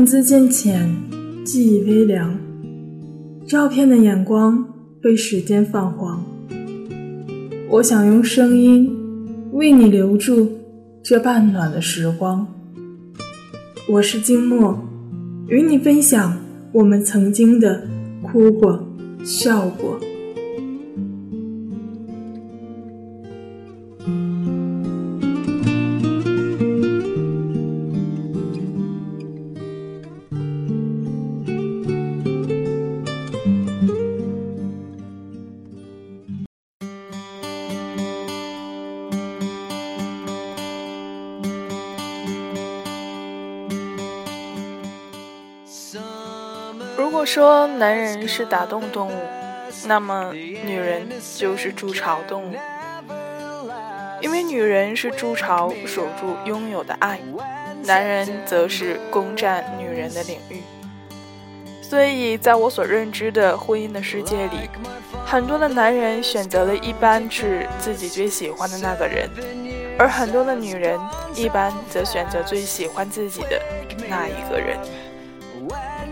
文字渐浅，记忆微凉，照片的眼光被时间泛黄。我想用声音为你留住这半暖的时光。我是静默，与你分享我们曾经的哭过、笑过。说男人是打洞动物，那么女人就是筑巢动物。因为女人是筑巢守住拥有的爱，男人则是攻占女人的领域。所以，在我所认知的婚姻的世界里，很多的男人选择了一般是自己最喜欢的那个人，而很多的女人一般则选择最喜欢自己的那一个人。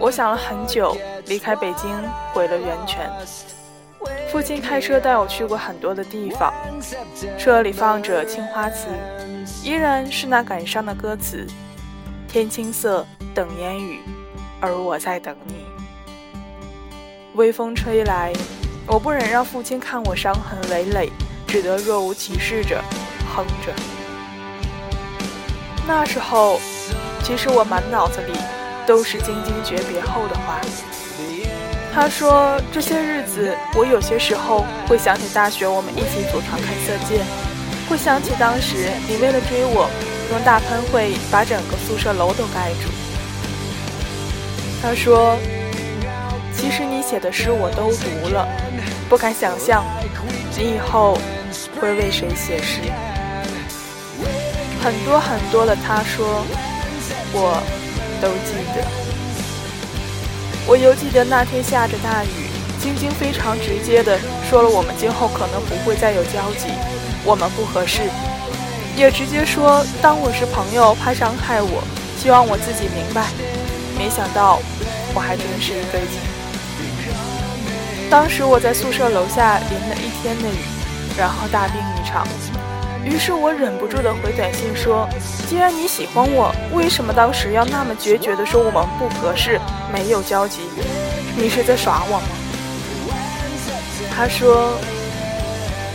我想了很久，离开北京回了源泉。父亲开车带我去过很多的地方，车里放着《青花瓷》，依然是那感伤的歌词：“天青色等烟雨，而我在等你。”微风吹来，我不忍让父亲看我伤痕累累，只得若无其事着哼着。那时候，其实我满脑子里。都是晶晶诀别后的话。他说：“这些日子，我有些时候会想起大学我们一起组团看色戒，会想起当时你为了追我，用大喷绘把整个宿舍楼都盖住。”他说：“其实你写的诗我都读了，不敢想象你以后会为谁写诗。”很多很多的他说，我。都记得，我犹记得那天下着大雨，晶晶非常直接的说了我们今后可能不会再有交集，我们不合适，也直接说当我是朋友怕伤害我，希望我自己明白。没想到我还真是一对劲。当时我在宿舍楼下淋了一天的雨，然后大病一场。于是我忍不住的回短信说：“既然你喜欢我，为什么当时要那么决绝的说我们不合适，没有交集？你是在耍我吗？”他说：“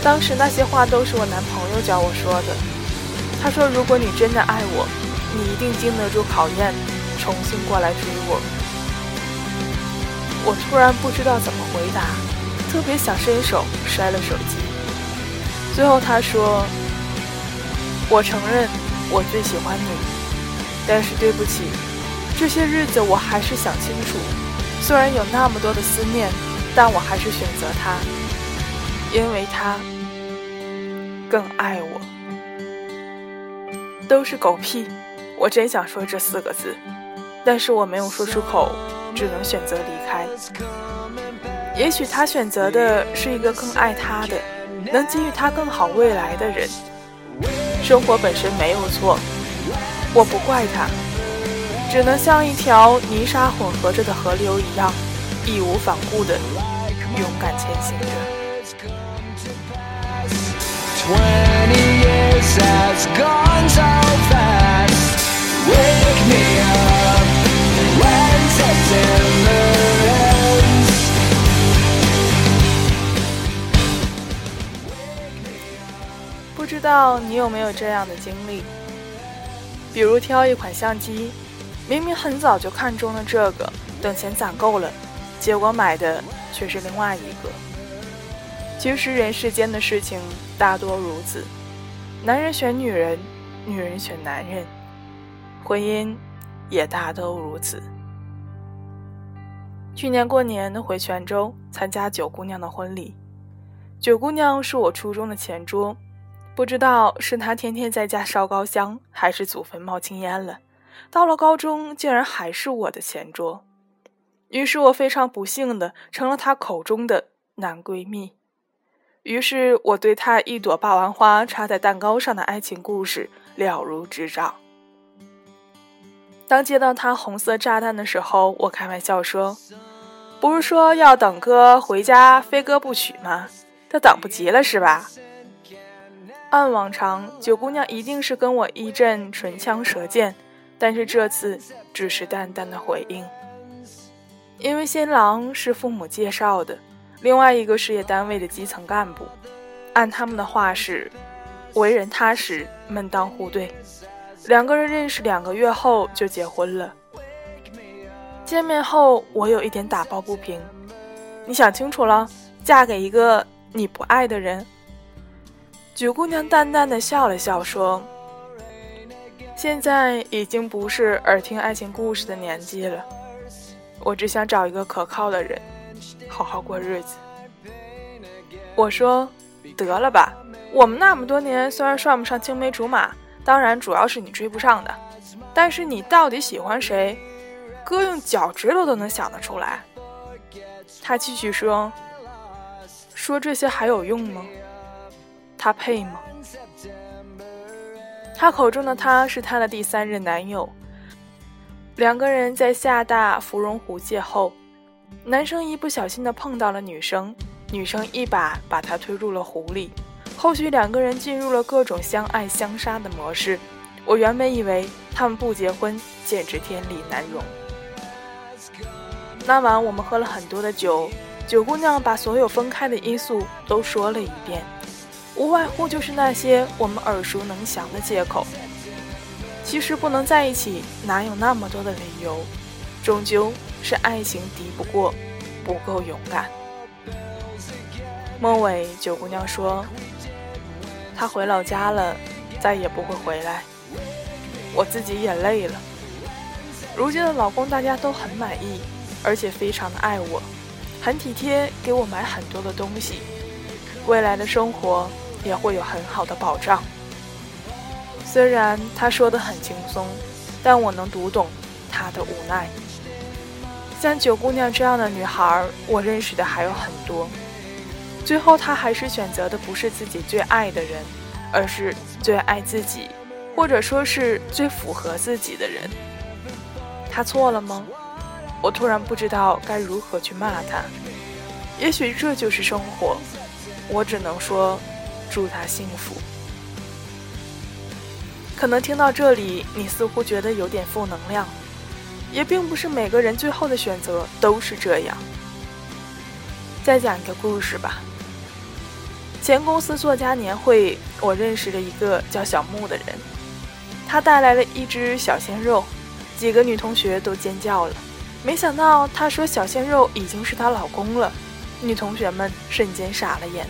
当时那些话都是我男朋友教我说的。他说，如果你真的爱我，你一定经得住考验，重新过来追我。”我突然不知道怎么回答，特别想伸手摔了手机。最后他说。我承认，我最喜欢你，但是对不起，这些日子我还是想清楚。虽然有那么多的思念，但我还是选择他，因为他更爱我。都是狗屁！我真想说这四个字，但是我没有说出口，只能选择离开。也许他选择的是一个更爱他的，能给予他更好未来的人。生活本身没有错，我不怪他，只能像一条泥沙混合着的河流一样，义无反顾的勇敢前行着。道你有没有这样的经历？比如挑一款相机，明明很早就看中了这个，等钱攒够了，结果买的却是另外一个。其实人世间的事情大多如此，男人选女人，女人选男人，婚姻也大都如此。去年过年回泉州参加九姑娘的婚礼，九姑娘是我初中的前桌，不知道是她天天在家烧高香，还是祖坟冒青烟了。到了高中，竟然还是我的前桌，于是我非常不幸的成了她口中的男闺蜜。于是我对她一朵霸王花插在蛋糕上的爱情故事了如指掌。当接到他红色炸弹的时候，我开玩笑说：“不是说要等哥回家飞哥不娶吗？他等不及了是吧？”按往常，九姑娘一定是跟我一阵唇枪舌剑，但是这次只是淡淡的回应。因为新郎是父母介绍的，另外一个事业单位的基层干部，按他们的话是，为人踏实，门当户对。两个人认识两个月后就结婚了。见面后，我有一点打抱不平。你想清楚了，嫁给一个你不爱的人？九姑娘淡淡的笑了笑，说：“现在已经不是耳听爱情故事的年纪了，我只想找一个可靠的人，好好过日子。”我说：“得了吧，我们那么多年，虽然算不上青梅竹马。”当然，主要是你追不上的。但是你到底喜欢谁？哥用脚趾头都能想得出来。他继续说：“说这些还有用吗？他配吗？”他口中的他是他的第三任男友。两个人在厦大芙蓉湖邂逅，男生一不小心的碰到了女生，女生一把把他推入了湖里。后续两个人进入了各种相爱相杀的模式，我原本以为他们不结婚简直天理难容。那晚我们喝了很多的酒，九姑娘把所有分开的因素都说了一遍，无外乎就是那些我们耳熟能详的借口。其实不能在一起，哪有那么多的理由？终究是爱情敌不过，不够勇敢。末尾，九姑娘说。她回老家了，再也不会回来。我自己也累了。如今的老公大家都很满意，而且非常的爱我，很体贴，给我买很多的东西。未来的生活也会有很好的保障。虽然他说的很轻松，但我能读懂他的无奈。像九姑娘这样的女孩，我认识的还有很多。最后，他还是选择的不是自己最爱的人，而是最爱自己，或者说是最符合自己的人。他错了吗？我突然不知道该如何去骂他。也许这就是生活，我只能说，祝他幸福。可能听到这里，你似乎觉得有点负能量，也并不是每个人最后的选择都是这样。再讲一个故事吧。前公司作家年会，我认识了一个叫小木的人，他带来了一只小鲜肉，几个女同学都尖叫了。没想到他说小鲜肉已经是她老公了，女同学们瞬间傻了眼。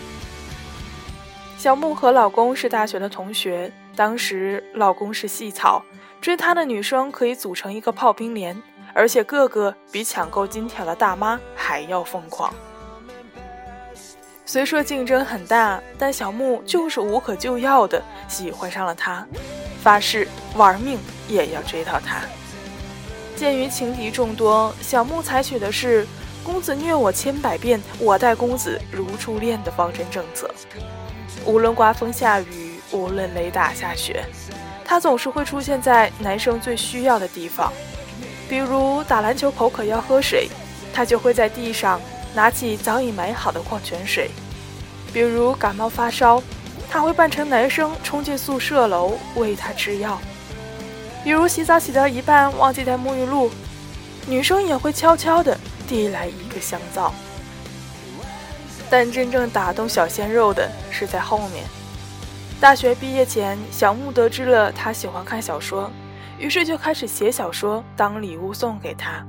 小木和老公是大学的同学，当时老公是细草，追她的女生可以组成一个炮兵连，而且个个比抢购金条的大妈还要疯狂。虽说竞争很大，但小木就是无可救药的喜欢上了他，发誓玩命也要追到他。鉴于情敌众多，小木采取的是“公子虐我千百遍，我待公子如初恋”的方针政策。无论刮风下雨，无论雷打下雪，他总是会出现在男生最需要的地方。比如打篮球口渴要喝水，他就会在地上。拿起早已买好的矿泉水，比如感冒发烧，他会扮成男生冲进宿舍楼为他吃药；比如洗澡洗到一半忘记带沐浴露，女生也会悄悄地递来一个香皂。但真正打动小鲜肉的是在后面。大学毕业前，小木得知了他喜欢看小说，于是就开始写小说当礼物送给他。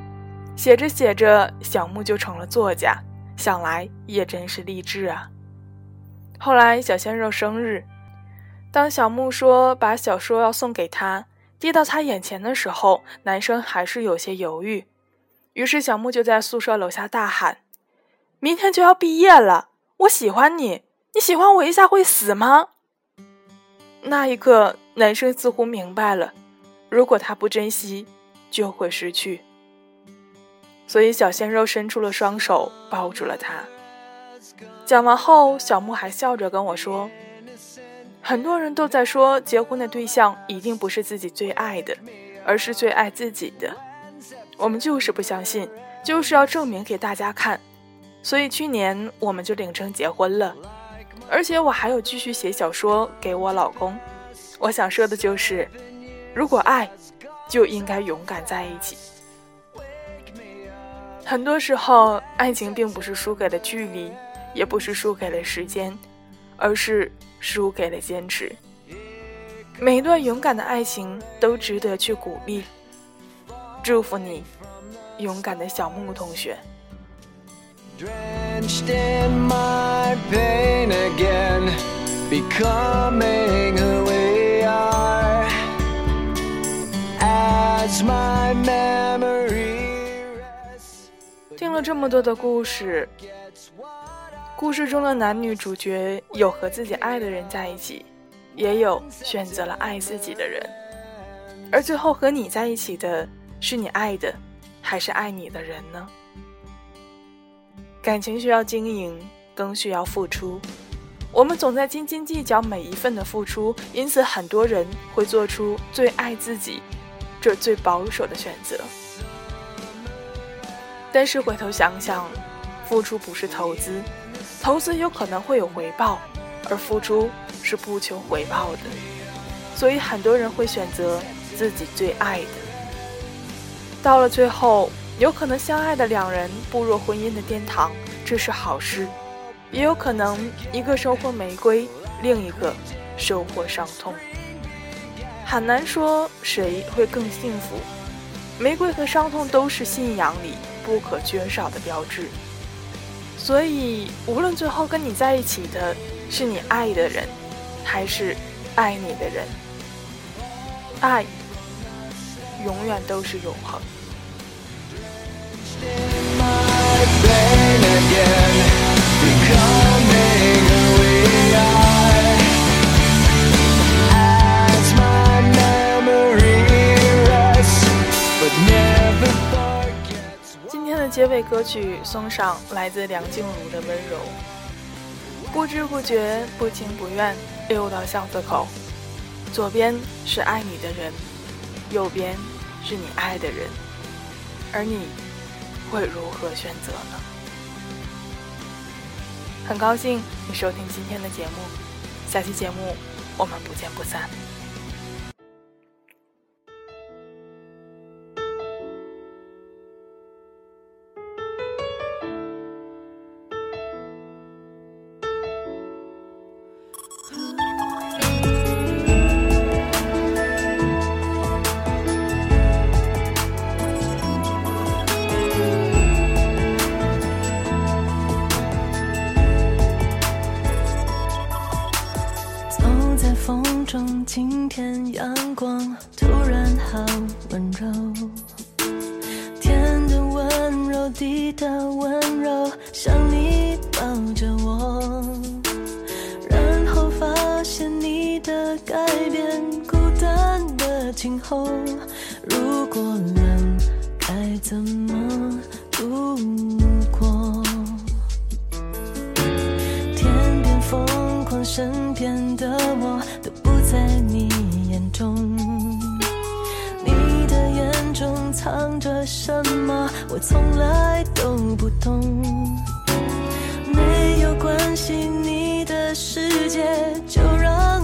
写着写着，小木就成了作家，想来也真是励志啊。后来小鲜肉生日，当小木说把小说要送给他，递到他眼前的时候，男生还是有些犹豫。于是小木就在宿舍楼下大喊：“明天就要毕业了，我喜欢你，你喜欢我一下会死吗？”那一刻，男生似乎明白了，如果他不珍惜，就会失去。所以小鲜肉伸出了双手，抱住了他。讲完后，小木还笑着跟我说：“很多人都在说，结婚的对象一定不是自己最爱的，而是最爱自己的。”我们就是不相信，就是要证明给大家看，所以去年我们就领证结婚了，而且我还有继续写小说给我老公。我想说的就是，如果爱，就应该勇敢在一起。很多时候，爱情并不是输给了距离，也不是输给了时间，而是输给了坚持。每一段勇敢的爱情都值得去鼓励。祝福你，勇敢的小木同学。听了这么多的故事，故事中的男女主角有和自己爱的人在一起，也有选择了爱自己的人，而最后和你在一起的。是你爱的，还是爱你的人呢？感情需要经营，更需要付出。我们总在斤斤计较每一份的付出，因此很多人会做出最爱自己、这最保守的选择。但是回头想想，付出不是投资，投资有可能会有回报，而付出是不求回报的。所以很多人会选择自己最爱的。到了最后，有可能相爱的两人步入婚姻的殿堂，这是好事；也有可能一个收获玫瑰，另一个收获伤痛。很难说谁会更幸福。玫瑰和伤痛都是信仰里不可缺少的标志。所以，无论最后跟你在一起的是你爱的人，还是爱你的人，爱。永远都是永恒。今天的结尾歌曲送上来自梁静茹的温柔。不知不觉，不情不愿，溜到巷子口，左边是爱你的人。右边是你爱的人，而你会如何选择呢？很高兴你收听今天的节目，下期节目我们不见不散。中今天阳光突然好温柔，天的温柔，地的温柔，像你抱着我，然后发现你的改变，孤单的今后，如果冷，该怎么度过？天边疯狂，身边的我。中，你的眼中藏着什么？我从来都不懂。没有关系，你的世界就让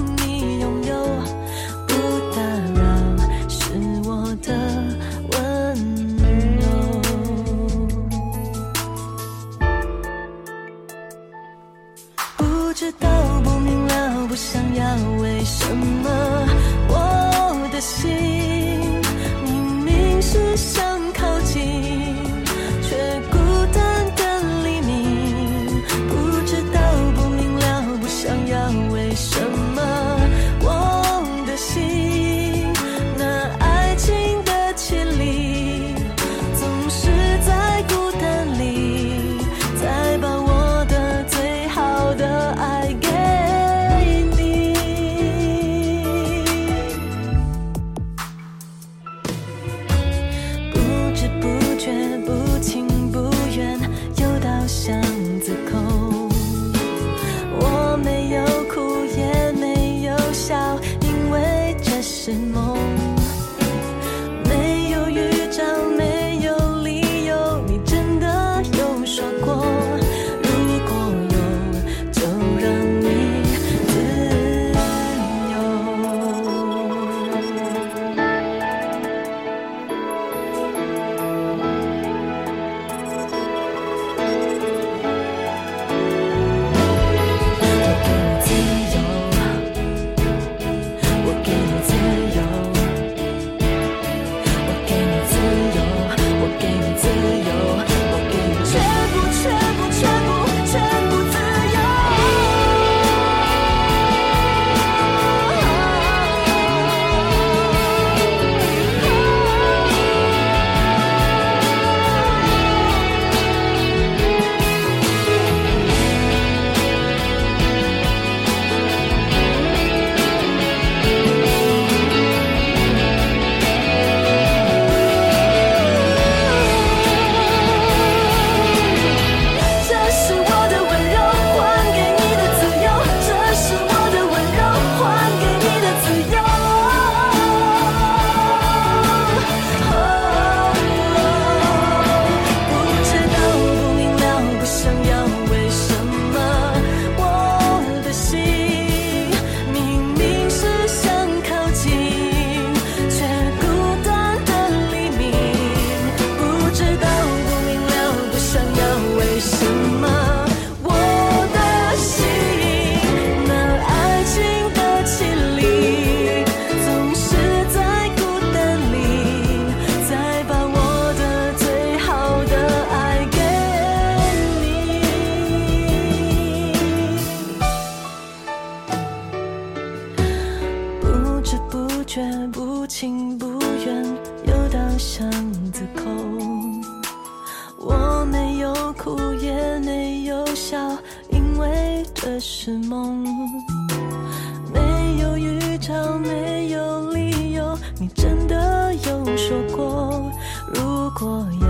的是梦。没有预兆，没有理由，你真的有说过，如果有，